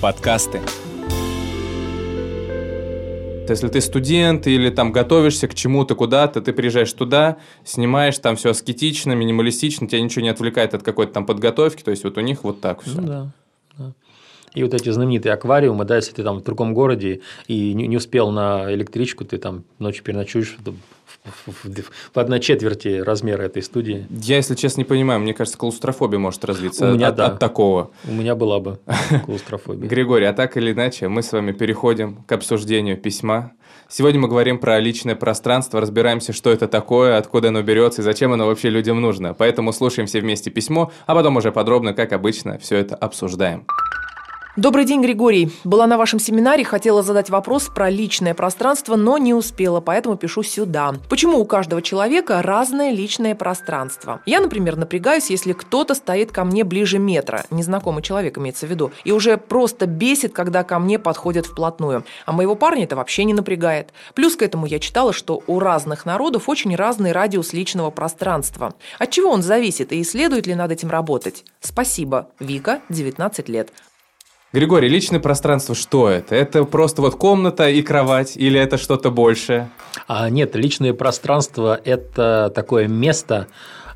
Подкасты. Если ты студент или там готовишься к чему-то куда-то, ты приезжаешь туда, снимаешь там все аскетично, минималистично, тебя ничего не отвлекает от какой-то там подготовки, то есть вот у них вот так все. Ну да. да. И вот эти знаменитые аквариумы, да, если ты там в другом городе и не, не успел на электричку, ты там ночью переночуешь в, одной четверти размера этой студии. Я, если честно, не понимаю, мне кажется, клаустрофобия может развиться У меня, от, да. от такого. У меня была бы клаустрофобия. Григорий, а так или иначе, мы с вами переходим к обсуждению письма. Сегодня мы говорим про личное пространство, разбираемся, что это такое, откуда оно берется и зачем оно вообще людям нужно. Поэтому слушаем все вместе письмо, а потом уже подробно, как обычно, все это обсуждаем. Добрый день, Григорий. Была на вашем семинаре, хотела задать вопрос про личное пространство, но не успела, поэтому пишу сюда. Почему у каждого человека разное личное пространство? Я, например, напрягаюсь, если кто-то стоит ко мне ближе метра, незнакомый человек имеется в виду, и уже просто бесит, когда ко мне подходят вплотную. А моего парня это вообще не напрягает. Плюс к этому я читала, что у разных народов очень разный радиус личного пространства. От чего он зависит и следует ли над этим работать? Спасибо. Вика, 19 лет. Григорий, личное пространство что это? Это просто вот комната и кровать или это что-то большее? А нет, личное пространство – это такое место,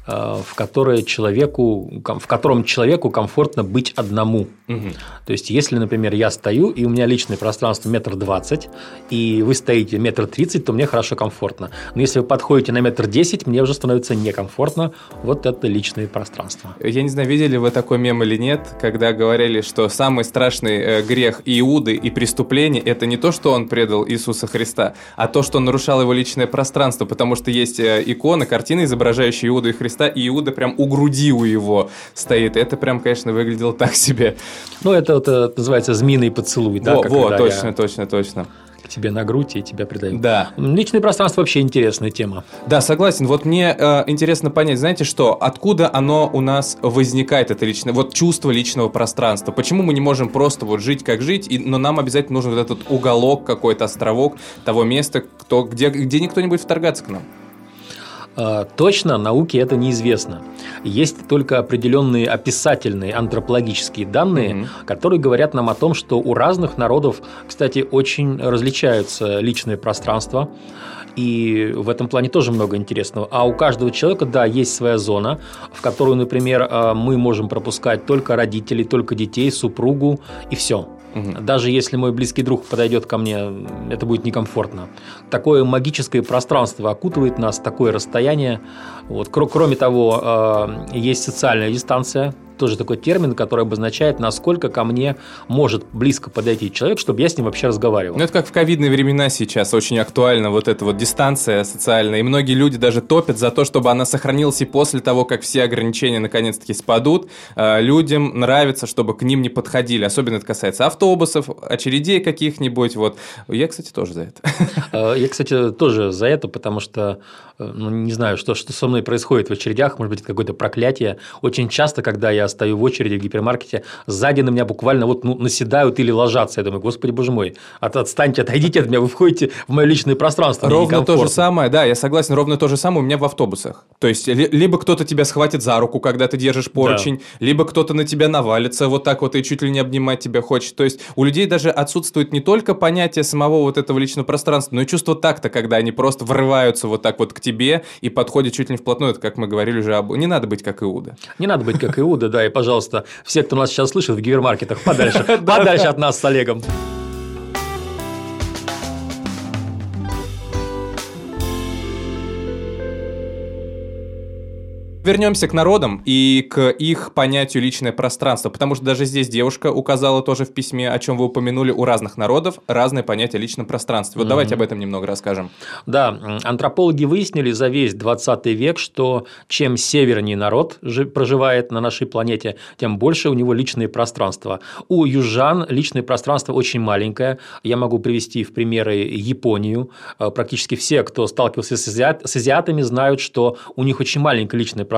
в, которое человеку, в котором человеку комфортно быть одному. Угу. То есть, если, например, я стою, и у меня личное пространство метр двадцать, и вы стоите метр тридцать, то мне хорошо комфортно. Но если вы подходите на метр десять, мне уже становится некомфортно. Вот это личное пространство. Я не знаю, видели вы такой мем или нет, когда говорили, что самый страшный э, грех Иуды и преступление – это не то, что он предал Иисуса Христа, а то, что он нарушал его личное пространство, потому что есть э, иконы, картины, изображающие Иуду и Христа, Христа, и Иуда прям у груди у его стоит. Это прям, конечно, выглядело так себе. Ну, это, это называется змеиный поцелуй. Да, во, во точно, я... точно, точно тебе на грудь и тебя придают. Да. Личное пространство вообще интересная тема. Да, согласен. Вот мне э, интересно понять, знаете что, откуда оно у нас возникает, это личное, вот чувство личного пространства? Почему мы не можем просто вот жить как жить, и, но нам обязательно нужен вот этот уголок, какой-то островок того места, кто, где, где никто не будет вторгаться к нам? А, точно науке это неизвестно. Есть только определенные описательные антропологические данные, mm-hmm. которые говорят нам о том, что у разных народов, кстати, очень различаются личные пространства. И в этом плане тоже много интересного. А у каждого человека, да, есть своя зона, в которую, например, а, мы можем пропускать только родителей, только детей, супругу и все. Угу. Даже если мой близкий друг подойдет ко мне, это будет некомфортно. Такое магическое пространство окутывает нас, такое расстояние. Вот. Кроме того, а, есть социальная дистанция, тоже такой термин, который обозначает, насколько ко мне может близко подойти человек, чтобы я с ним вообще разговаривал. Ну, это как в ковидные времена сейчас очень актуально, вот эта вот дистанция социальная. И многие люди даже топят за то, чтобы она сохранилась и после того, как все ограничения наконец-таки спадут. А, людям нравится, чтобы к ним не подходили. Особенно это касается автобусов, очередей каких-нибудь. Вот. Я, кстати, тоже за это. А, я, кстати, тоже за это, потому что, э, ну, не знаю, что, что со мной происходит в очередях, может быть, это какое-то проклятие. Очень часто, когда я стою в очереди в гипермаркете, сзади на меня буквально вот ну, наседают или ложатся. Я думаю, господи, боже мой, от, отстаньте, отойдите от меня, вы входите в мое личное пространство. Ровно то же самое, да, я согласен, ровно то же самое у меня в автобусах. То есть, либо кто-то тебя схватит за руку, когда ты держишь поручень, да. либо кто-то на тебя навалится вот так вот и чуть ли не обнимать тебя хочет. То есть, у людей даже отсутствует не только понятие самого вот этого личного пространства, но и чувство такта, когда они просто врываются вот так вот к тебе и подходят чуть ли не вплотную. Это, как мы говорили уже, об... не надо быть как Иуда. Не надо быть как Иуда, да, и, пожалуйста, все, кто нас сейчас слышит в гипермаркетах, подальше, подальше от нас с Олегом. Вернемся к народам и к их понятию личное пространство, потому что даже здесь девушка указала тоже в письме, о чем вы упомянули, у разных народов разное понятие личном пространстве. Вот mm-hmm. давайте об этом немного расскажем. Да, антропологи выяснили за весь 20 век, что чем севернее народ проживает на нашей планете, тем больше у него личное пространство. У южан личное пространство очень маленькое. Я могу привести в примеры Японию. Э, практически все, кто сталкивался с, азиат, с азиатами, знают, что у них очень маленькое личное пространство.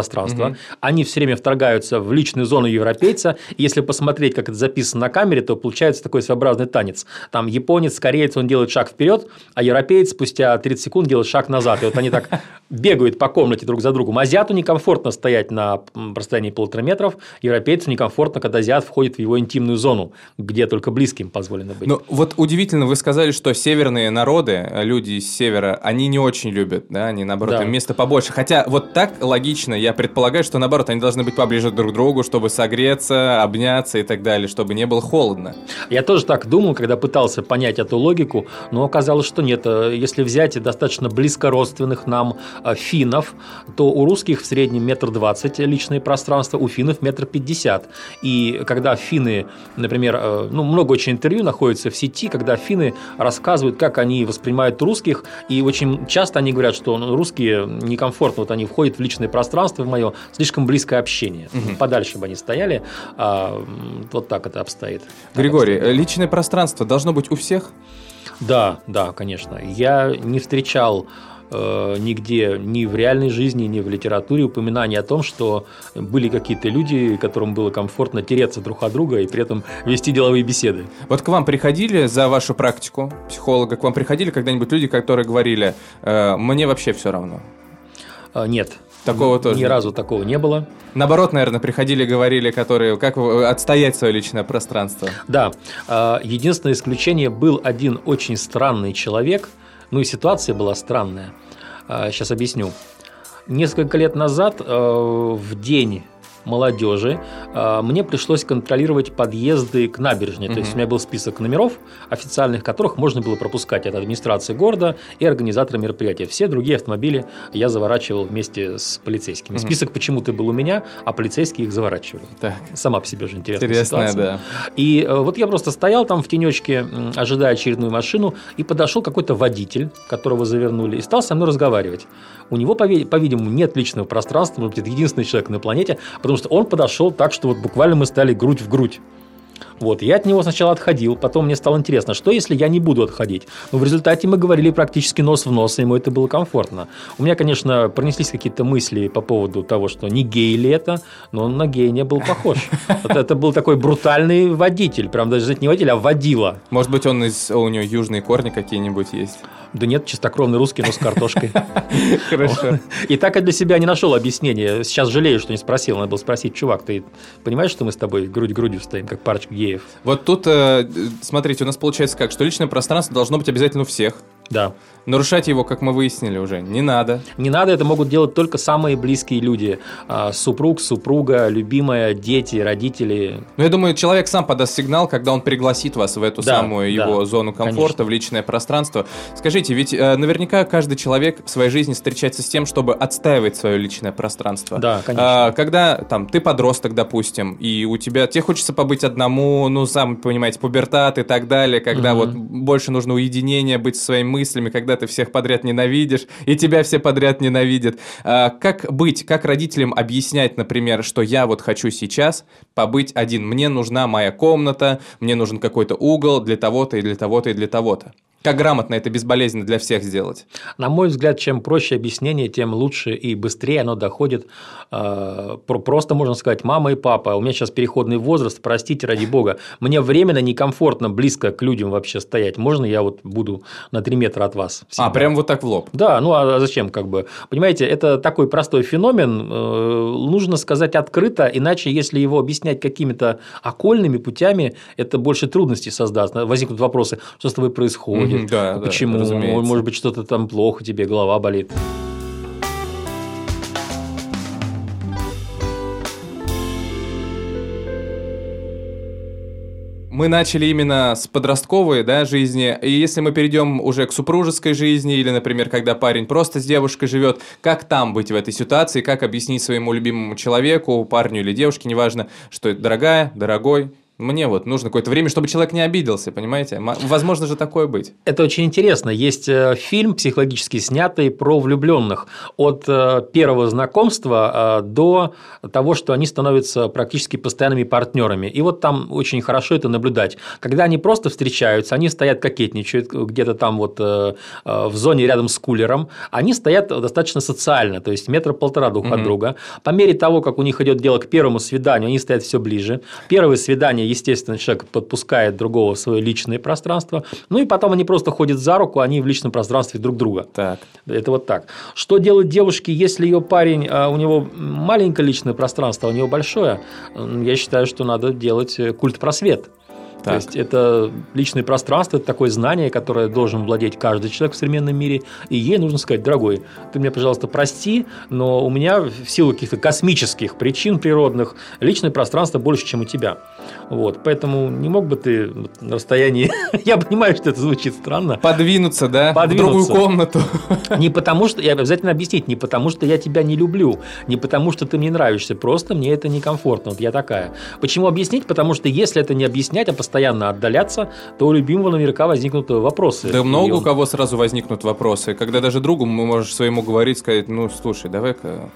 Угу. Они все время вторгаются в личную зону европейца. Если посмотреть, как это записано на камере, то получается такой своеобразный танец. Там японец, кореец, он делает шаг вперед, а европеец спустя 30 секунд делает шаг назад. И вот они так бегают по комнате друг за другом. Азиату некомфортно стоять на расстоянии полутора метров, европейцу некомфортно, когда азиат входит в его интимную зону, где только близким позволено быть. Ну, вот удивительно, вы сказали, что северные народы, люди из севера, они не очень любят, да, они, наоборот, да. им места побольше. Хотя вот так логично, я предполагаю, что наоборот, они должны быть поближе друг к другу, чтобы согреться, обняться и так далее, чтобы не было холодно. Я тоже так думал, когда пытался понять эту логику, но оказалось, что нет. Если взять достаточно близко родственных нам э, финнов, то у русских в среднем метр двадцать личное пространство, у финнов метр пятьдесят. И когда финны, например, э, ну, много очень интервью находится в сети, когда финны рассказывают, как они воспринимают русских, и очень часто они говорят, что ну, русские некомфортно, вот они входят в личное пространство в мое, слишком близкое общение. Угу. Подальше бы они стояли. А, вот так это обстоит. Григорий, обстоит. личное пространство должно быть у всех? Да, да, конечно. Я не встречал э, нигде ни в реальной жизни, ни в литературе упоминания о том, что были какие-то люди, которым было комфортно тереться друг от друга и при этом вести деловые беседы. Вот к вам приходили за вашу практику психолога, к вам приходили когда-нибудь люди, которые говорили, э, мне вообще все равно? Э, нет. Такого тоже. Ни разу такого не было. Наоборот, наверное, приходили, говорили, которые, как отстоять свое личное пространство. Да. Э, единственное исключение был один очень странный человек – ну и ситуация была странная. Сейчас а, объясню. Несколько лет назад, э, в день молодежи, а, мне пришлось контролировать подъезды к набережной. Угу. То есть у меня был список номеров официальных, которых можно было пропускать от администрации города и организатора мероприятия. Все другие автомобили я заворачивал вместе с полицейскими. Угу. Список почему-то был у меня, а полицейские их заворачивали. Так. Сама по себе же интересная, интересная ситуация. Да. И э, вот я просто стоял там в тенечке, ожидая очередную машину, и подошел какой-то водитель, которого завернули, и стал со мной разговаривать. У него, по-видимому, нет личного пространства, может быть, это единственный человек на планете, потому потому что он подошел так, что вот буквально мы стали грудь в грудь. Вот, я от него сначала отходил, потом мне стало интересно, что если я не буду отходить? Но в результате мы говорили практически нос в нос, и ему это было комфортно. У меня, конечно, пронеслись какие-то мысли по поводу того, что не гей ли это, но он на гея не был похож. Это был такой брутальный водитель, прям даже не водитель, а водила. Может быть, он из, у него южные корни какие-нибудь есть? Да нет, чистокровный русский, но с картошкой. Хорошо. И так я для себя не нашел объяснения. Сейчас жалею, что не спросил. Надо было спросить, чувак, ты понимаешь, что мы с тобой грудь грудью стоим, как парочка геев? Вот тут, э, смотрите, у нас получается как, что личное пространство должно быть обязательно у всех. Да. Нарушать его, как мы выяснили уже, не надо. Не надо, это могут делать только самые близкие люди. А, супруг, супруга, любимая, дети, родители. Ну, я думаю, человек сам подаст сигнал, когда он пригласит вас в эту да, самую да, его зону комфорта, конечно. в личное пространство. Скажите, ведь э, наверняка каждый человек в своей жизни встречается с тем, чтобы отстаивать свое личное пространство. Да, конечно. А, когда там ты подросток, допустим, и у тебя, тебе хочется побыть одному, ну, сам понимаете, пубертат и так далее, когда угу. вот больше нужно уединение, быть со своими мыслями, когда ты всех подряд ненавидишь, и тебя все подряд ненавидят. А, как быть, как родителям объяснять, например, что я вот хочу сейчас побыть один, мне нужна моя комната, мне нужен какой-то угол для того-то и для того-то и для того-то. Как грамотно это безболезненно для всех сделать? На мой взгляд, чем проще объяснение, тем лучше и быстрее оно доходит. Э, просто можно сказать, мама и папа, у меня сейчас переходный возраст, простите, ради бога, мне временно некомфортно близко к людям вообще стоять. Можно я вот буду на 3 метра от вас? Всегда? А, прям вот так в лоб? Да, ну а зачем как бы? Понимаете, это такой простой феномен, э, нужно сказать открыто, иначе если его объяснять какими-то окольными путями, это больше трудностей создаст. Возникнут вопросы, что с тобой происходит, будет. Да, Почему? Да, Может быть, что-то там плохо, тебе голова болит. мы начали именно с подростковой да, жизни, и если мы перейдем уже к супружеской жизни, или, например, когда парень просто с девушкой живет, как там быть в этой ситуации, как объяснить своему любимому человеку, парню или девушке, неважно, что это дорогая, дорогой, мне вот нужно какое-то время, чтобы человек не обиделся, понимаете? Возможно же такое быть. Это очень интересно. Есть э, фильм психологически снятый про влюбленных от э, первого знакомства э, до того, что они становятся практически постоянными партнерами. И вот там очень хорошо это наблюдать. Когда они просто встречаются, они стоят кокетничают где-то там вот в зоне рядом с кулером, они стоят достаточно социально, то есть метра полтора друг угу. от друга. По мере того, как у них идет дело к первому свиданию, они стоят все ближе. Первое свидание естественно, человек подпускает другого в свое личное пространство. Ну и потом они просто ходят за руку, они в личном пространстве друг друга. Так. Это вот так. Что делать девушке, если ее парень, а, у него маленькое личное пространство, а у него большое? Я считаю, что надо делать э, культ просвет. Так. То есть это личное пространство, это такое знание, которое должен владеть каждый человек в современном мире. И ей нужно сказать, дорогой, ты меня, пожалуйста, прости, но у меня в силу каких-то космических причин природных личное пространство больше, чем у тебя. Вот, поэтому не мог бы ты на расстоянии, я понимаю, что это звучит странно. Подвинуться, да? Подвинуться. В другую комнату. Не потому что, я обязательно объяснить, не потому что я тебя не люблю, не потому что ты мне нравишься, просто мне это некомфортно, вот я такая. Почему объяснить? Потому что если это не объяснять, а постоянно отдаляться, то у любимого наверняка возникнут вопросы. Да много он... у кого сразу возникнут вопросы. Когда даже другу мы можешь своему говорить, сказать, ну, слушай, давай-ка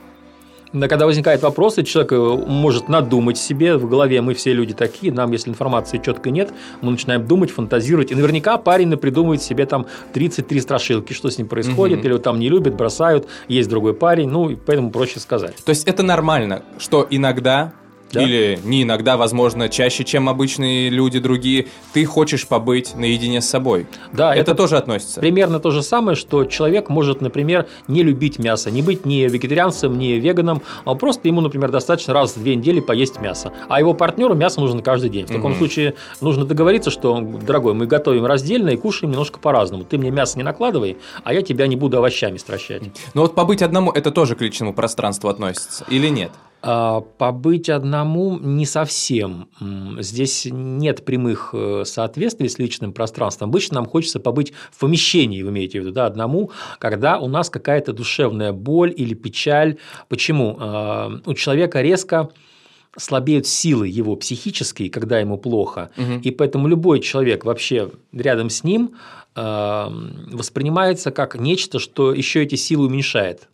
но когда возникают вопросы, человек э, может надумать себе в голове, мы все люди такие, нам, если информации четко нет, мы начинаем думать, фантазировать, и наверняка парень придумывает себе там 33 страшилки, что с ним происходит, угу. или там не любят, бросают, есть другой парень, ну, поэтому проще сказать. То есть это нормально, что иногда да? или не иногда, возможно, чаще, чем обычные люди другие, ты хочешь побыть наедине с собой. Да, это, это тоже относится. Примерно то же самое, что человек может, например, не любить мясо, не быть ни вегетарианцем, ни веганом, а просто ему, например, достаточно раз в две недели поесть мясо. А его партнеру мясо нужно каждый день. В таком угу. случае нужно договориться, что, дорогой, мы готовим раздельно и кушаем немножко по-разному. Ты мне мясо не накладывай, а я тебя не буду овощами стращать. Но вот побыть одному, это тоже к личному пространству относится или нет? А, побыть одному не совсем. Здесь нет прямых э, соответствий с личным пространством. Обычно нам хочется побыть в помещении, вы имеете в виду, да, одному, когда у нас какая-то душевная боль или печаль. Почему? А, у человека резко слабеют силы его психические, когда ему плохо, угу. и поэтому любой человек вообще рядом с ним а, воспринимается как нечто, что еще эти силы уменьшает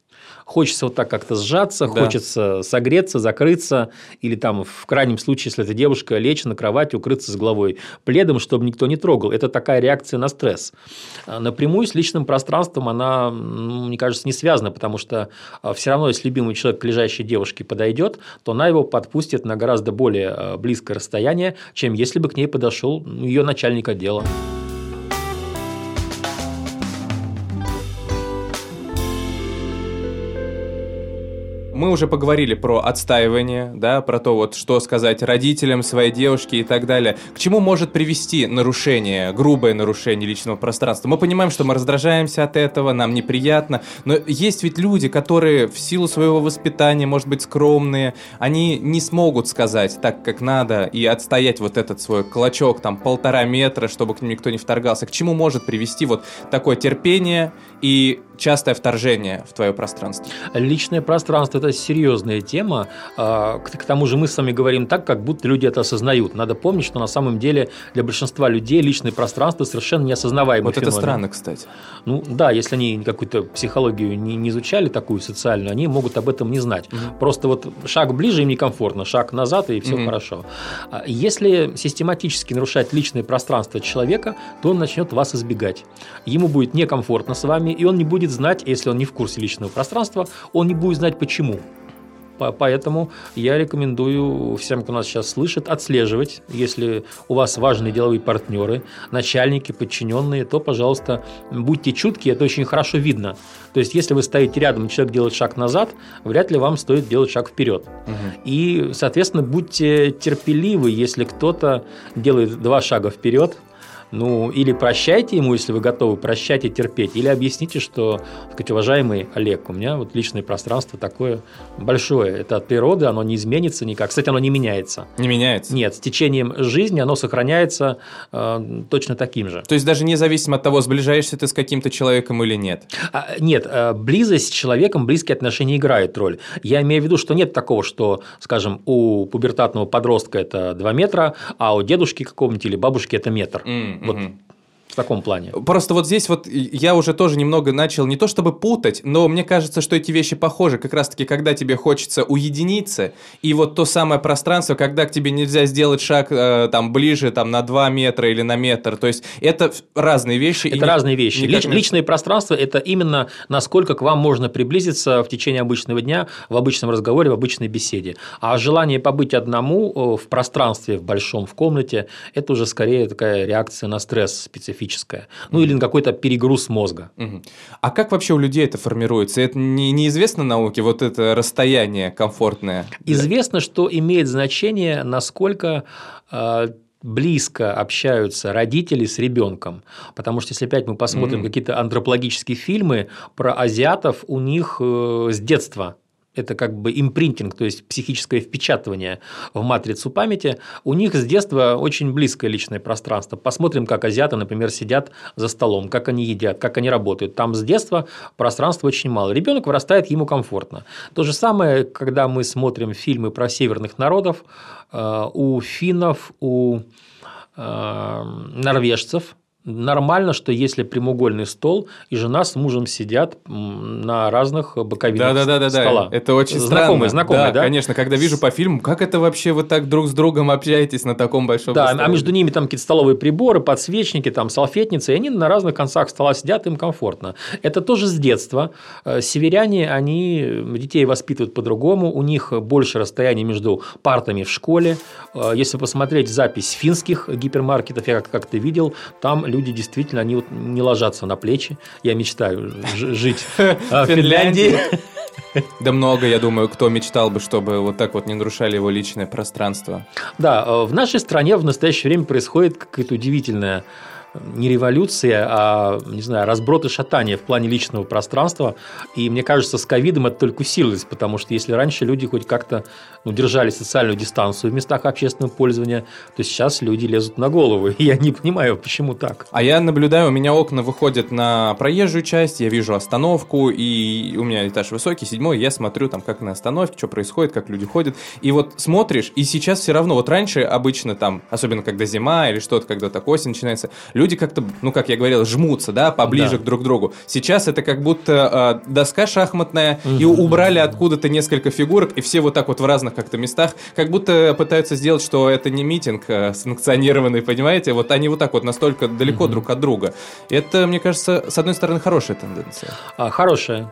хочется вот так как-то сжаться, да. хочется согреться, закрыться, или там в крайнем случае, если это девушка, лечь на кровать, укрыться с головой пледом, чтобы никто не трогал. Это такая реакция на стресс. А напрямую с личным пространством она, ну, мне кажется, не связана, потому что а, все равно, если любимый человек к лежащей девушке подойдет, то она его подпустит на гораздо более а, близкое расстояние, чем если бы к ней подошел ее начальник отдела. Мы уже поговорили про отстаивание, да, про то, вот, что сказать родителям своей девушки и так далее. К чему может привести нарушение, грубое нарушение личного пространства? Мы понимаем, что мы раздражаемся от этого, нам неприятно, но есть ведь люди, которые в силу своего воспитания, может быть, скромные, они не смогут сказать так, как надо, и отстоять вот этот свой клочок, там, полтора метра, чтобы к ним никто не вторгался. К чему может привести вот такое терпение и частое вторжение в твое пространство? Личное пространство – это серьезная тема. А, к тому же мы с вами говорим так, как будто люди это осознают. Надо помнить, что на самом деле для большинства людей личное пространство совершенно неосознаваемый Вот феномен. это странно, кстати. Ну да, если они какую-то психологию не, не изучали такую социальную, они могут об этом не знать. Угу. Просто вот шаг ближе им некомфортно, шаг назад и все угу. хорошо. А если систематически нарушать личное пространство человека, то он начнет вас избегать. Ему будет некомфортно с вами, и он не будет знать, если он не в курсе личного пространства, он не будет знать почему. Поэтому я рекомендую всем, кто нас сейчас слышит, отслеживать. Если у вас важные деловые партнеры, начальники, подчиненные, то, пожалуйста, будьте чутки, это очень хорошо видно. То есть, если вы стоите рядом, и человек делает шаг назад, вряд ли вам стоит делать шаг вперед. Угу. И, соответственно, будьте терпеливы, если кто-то делает два шага вперед, ну, или прощайте ему, если вы готовы, прощайте, терпеть, или объясните, что, так сказать, уважаемый Олег, у меня вот личное пространство такое большое, это от природы, оно не изменится никак. Кстати, оно не меняется. Не меняется? Нет, с течением жизни оно сохраняется э, точно таким же. То есть даже независимо от того, сближаешься ты с каким-то человеком или нет? А, нет, э, близость с человеком, близкие отношения играют роль. Я имею в виду, что нет такого, что, скажем, у пубертатного подростка это 2 метра, а у дедушки какого-нибудь или бабушки это метр. Mm-hmm. Вот в таком плане. Просто вот здесь вот я уже тоже немного начал не то чтобы путать, но мне кажется, что эти вещи похожи. Как раз-таки, когда тебе хочется уединиться, и вот то самое пространство, когда к тебе нельзя сделать шаг э, там ближе там на 2 метра или на метр. То есть это разные вещи. Это разные вещи. Лич, не... Личное пространство – это именно насколько к вам можно приблизиться в течение обычного дня, в обычном разговоре, в обычной беседе. А желание побыть одному э, в пространстве, в большом, в комнате – это уже скорее такая реакция на стресс специфический специфическое. Ну, или на какой-то перегруз мозга. А как вообще у людей это формируется? Это не, неизвестно науке, вот это расстояние комфортное? Известно, что имеет значение, насколько э, близко общаются родители с ребенком. Потому что если опять мы посмотрим mm-hmm. какие-то антропологические фильмы про азиатов, у них э, с детства это как бы импринтинг, то есть психическое впечатывание в матрицу памяти, у них с детства очень близкое личное пространство. Посмотрим, как азиаты, например, сидят за столом, как они едят, как они работают. Там с детства пространства очень мало. Ребенок вырастает, ему комфортно. То же самое, когда мы смотрим фильмы про северных народов, э, у финнов, у э, норвежцев, нормально, что если прямоугольный стол, и жена с мужем сидят на разных боковинах да, да, да, стола. Да, это очень знакомые, странно. Знакомые, да, да? конечно, когда вижу по фильму, как это вообще вы так друг с другом общаетесь на таком большом Да, столе? а между ними там какие-то столовые приборы, подсвечники, там салфетницы, и они на разных концах стола сидят, им комфортно. Это тоже с детства. Э, северяне, они детей воспитывают по-другому, у них больше расстояние между партами в школе. Э, если посмотреть запись финских гипермаркетов, я как-то видел, там люди действительно, они вот не ложатся на плечи. Я мечтаю жить в Финляндии. Да много, я думаю, кто мечтал бы, чтобы вот так вот не нарушали его личное пространство. Да, э, в нашей стране в настоящее время происходит какая-то удивительная не революция, а, не знаю, разброд и шатание в плане личного пространства. И мне кажется, с ковидом это только усилилось, потому что если раньше люди хоть как-то ну, держали социальную дистанцию в местах общественного пользования, то сейчас люди лезут на голову. И я не понимаю, почему так. А я наблюдаю, у меня окна выходят на проезжую часть, я вижу остановку, и у меня этаж высокий, седьмой, я смотрю там, как на остановке, что происходит, как люди ходят. И вот смотришь, и сейчас все равно, вот раньше обычно там, особенно когда зима или что-то, когда так осень начинается, люди люди как-то, ну, как я говорил, жмутся, да, поближе да. к друг другу. Сейчас это как будто э, доска шахматная, и убрали откуда-то несколько фигурок, и все вот так вот в разных как-то местах, как будто пытаются сделать, что это не митинг э, санкционированный, понимаете? Вот они вот так вот настолько далеко друг от друга. Это, мне кажется, с одной стороны, хорошая тенденция. А, хорошая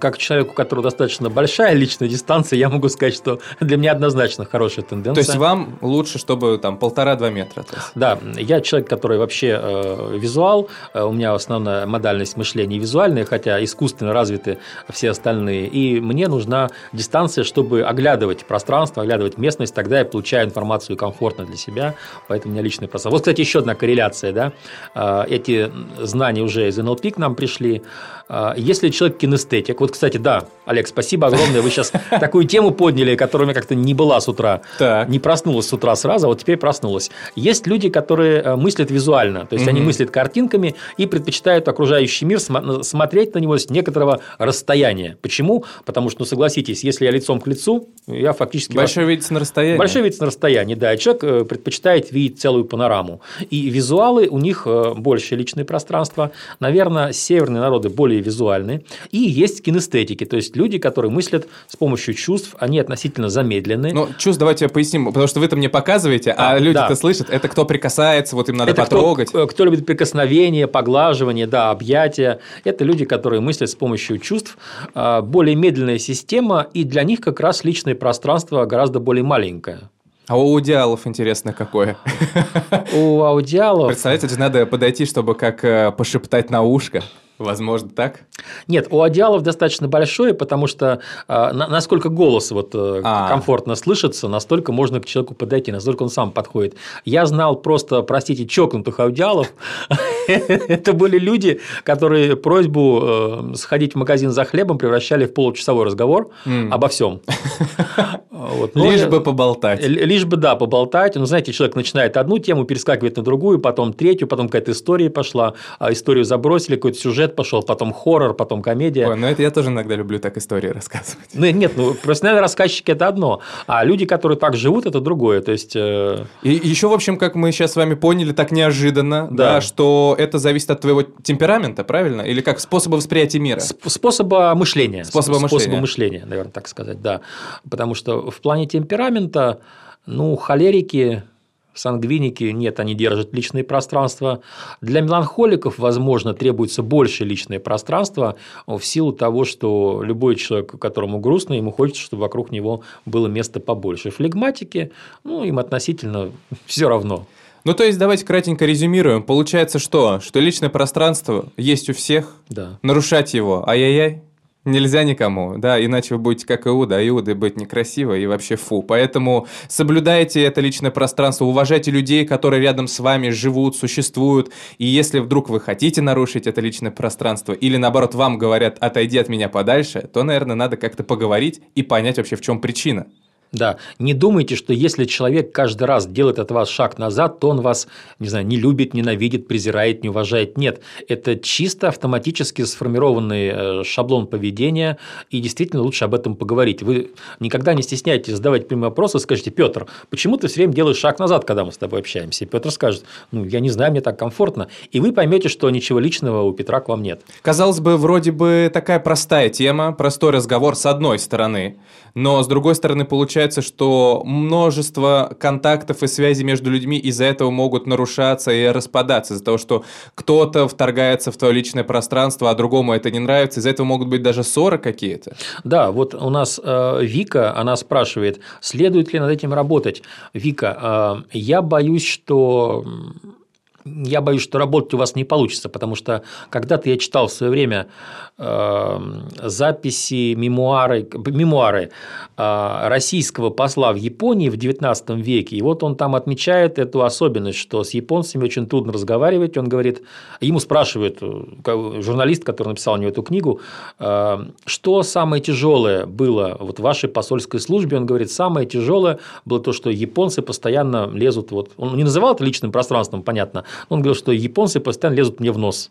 как человеку, у которого достаточно большая личная дистанция, я могу сказать, что для меня однозначно хорошая тенденция. То есть вам лучше, чтобы там полтора-два метра? Да, я человек, который вообще э, визуал, э, у меня основная модальность мышления визуальная, хотя искусственно развиты все остальные, и мне нужна дистанция, чтобы оглядывать пространство, оглядывать местность, тогда я получаю информацию комфортно для себя, поэтому у меня личный пространство. Вот, кстати, еще одна корреляция, да, э, эти знания уже из НЛП к нам пришли, э, если человек кинестетик, вот, кстати, да, Олег, спасибо огромное. Вы сейчас такую тему подняли, которая у меня как-то не была с утра. Так. Не проснулась с утра сразу, а вот теперь проснулась. Есть люди, которые э, мыслят визуально. То есть, угу. они мыслят картинками и предпочитают окружающий мир смотреть на него с некоторого расстояния. Почему? Потому что, ну, согласитесь, если я лицом к лицу, я фактически... Большой видится на расстоянии. Большой видится на расстоянии, да. человек э, предпочитает видеть целую панораму. И визуалы, у них э, больше личное пространство. Наверное, северные народы более визуальны. И есть кинестетики, то есть люди, которые мыслят с помощью чувств, они относительно замедлены. Ну, чувств давайте поясним, потому что вы это мне показываете, а, а люди-то да. слышат, это кто прикасается, вот им надо это потрогать. Кто, кто любит прикосновение, поглаживание, да, объятия. Это люди, которые мыслят с помощью чувств. А, более медленная система, и для них как раз личное пространство гораздо более маленькое. А у аудиалов интересно какое? У аудиалов... Представляете, надо подойти, чтобы как э, пошептать на ушко. Возможно, так? Нет, у одеялов достаточно большое, потому что э, на, насколько голос вот, э, а. комфортно слышится, настолько можно к человеку подойти, настолько он сам подходит. Я знал просто, простите, чокнутых одеялов. Это были люди, которые просьбу э, сходить в магазин за хлебом превращали в получасовой разговор обо всем. Вот. Лишь бы поболтать. Лишь бы, да, поболтать. Ну, знаете, человек начинает одну тему, перескакивает на другую, потом третью, потом какая-то история пошла, а историю забросили, какой-то сюжет пошел, потом хоррор, потом комедия. Ой, ну это я тоже иногда люблю так истории рассказывать. Ну, нет, ну, профессиональные рассказчики – это одно, а люди, которые так живут, это другое. То есть… Э... И еще, в общем, как мы сейчас с вами поняли, так неожиданно, да. да, что это зависит от твоего темперамента, правильно? Или как способа восприятия мира? Способа мышления. Способа мышления. Способа мышления, наверное, так сказать, да. Потому что в плане темперамента, ну, холерики, сангвиники, нет, они держат личное пространство. Для меланхоликов, возможно, требуется больше личное пространство в силу того, что любой человек, которому грустно, ему хочется, чтобы вокруг него было место побольше. Флегматики, ну, им относительно все равно. Ну, то есть, давайте кратенько резюмируем. Получается что? Что личное пространство есть у всех, да. нарушать его, ай-яй-яй, Нельзя никому, да, иначе вы будете как Иуда, а Иуды быть некрасиво и вообще фу. Поэтому соблюдайте это личное пространство, уважайте людей, которые рядом с вами живут, существуют. И если вдруг вы хотите нарушить это личное пространство, или наоборот вам говорят «отойди от меня подальше», то, наверное, надо как-то поговорить и понять вообще, в чем причина. Да, не думайте, что если человек каждый раз делает от вас шаг назад, то он вас, не знаю, не любит, ненавидит, презирает, не уважает. Нет, это чисто автоматически сформированный э, шаблон поведения, и действительно лучше об этом поговорить. Вы никогда не стесняйтесь задавать прямые вопросы, скажите, Петр, почему ты все время делаешь шаг назад, когда мы с тобой общаемся? И Петр скажет, ну, я не знаю, мне так комфортно. И вы поймете, что ничего личного у Петра к вам нет. Казалось бы, вроде бы такая простая тема, простой разговор с одной стороны, но с другой стороны получается, что множество контактов и связей между людьми из-за этого могут нарушаться и распадаться, из-за того, что кто-то вторгается в твое личное пространство, а другому это не нравится, из-за этого могут быть даже ссоры какие-то. Да, вот у нас э, Вика, она спрашивает, следует ли над этим работать. Вика, э, я боюсь, что я боюсь, что работать у вас не получится, потому что когда-то я читал в свое время э, записи, мемуары, мемуары э, российского посла в Японии в XIX веке, и вот он там отмечает эту особенность, что с японцами очень трудно разговаривать. Он говорит, ему спрашивают э, журналист, который написал у него эту книгу, э, что самое тяжелое было вот в вашей посольской службе. Он говорит, самое тяжелое было то, что японцы постоянно лезут, вот, он не называл это личным пространством, понятно, он говорил, что японцы постоянно лезут мне в нос.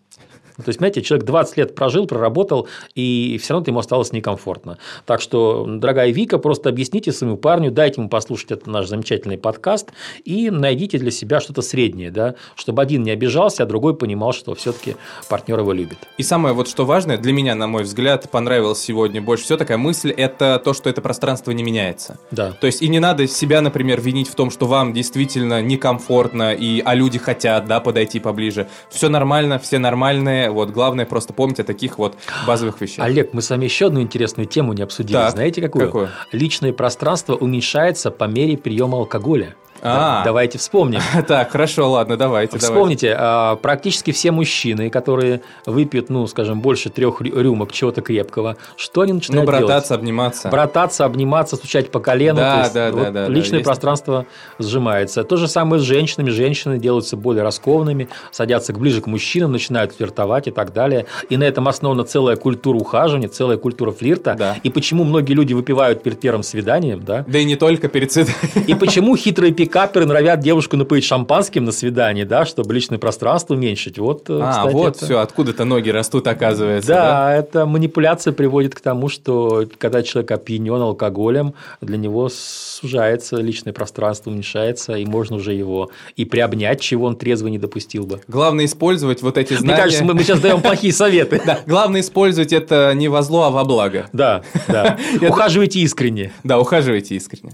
Ну, то есть, знаете, человек 20 лет прожил, проработал, и все равно ему осталось некомфортно. Так что, дорогая Вика, просто объясните своему парню, дайте ему послушать этот наш замечательный подкаст и найдите для себя что-то среднее, да, чтобы один не обижался, а другой понимал, что все-таки партнер его любит. И самое вот что важное, для меня, на мой взгляд, понравилось сегодня больше всего такая мысль, это то, что это пространство не меняется. Да. То есть, и не надо себя, например, винить в том, что вам действительно некомфортно, и, а люди хотят, да, подойти поближе. Все нормально, все нормальные, вот главное просто помнить о таких вот базовых вещах. Олег, мы с вами еще одну интересную тему не обсудили. Так, Знаете какую? какую? Личное пространство уменьшается по мере приема алкоголя. А, давайте вспомним. Так, хорошо, ладно, давайте. Вспомните, давайте. практически все мужчины, которые выпьют, ну, скажем, больше трех рюмок чего-то крепкого, что они начинают ну, брататься, делать? обниматься. Брататься, обниматься, стучать по колену. Да, да, вот да, да. Личное да, пространство есть. сжимается. То же самое с женщинами. Женщины делаются более раскованными, садятся ближе к мужчинам, начинают флиртовать и так далее. И на этом основана целая культура ухаживания, целая культура флирта. Да. И почему многие люди выпивают перед первым свиданием, да? Да и не только перед свиданием. И почему хитрые пикаперы норовят девушку напоить шампанским на свидании, да, чтобы личное пространство уменьшить. Вот, э, а, кстати, вот это... все, откуда-то ноги растут, оказывается. Да, да, эта манипуляция приводит к тому, что когда человек опьянен алкоголем, для него сужается личное пространство, уменьшается, и можно уже его и приобнять, чего он трезво не допустил бы. Главное использовать вот эти знания. Мне кажется, мы, мы сейчас даем плохие советы. Да, главное использовать это не во зло, а во благо. Да, да. Ухаживайте искренне. Да, ухаживайте искренне.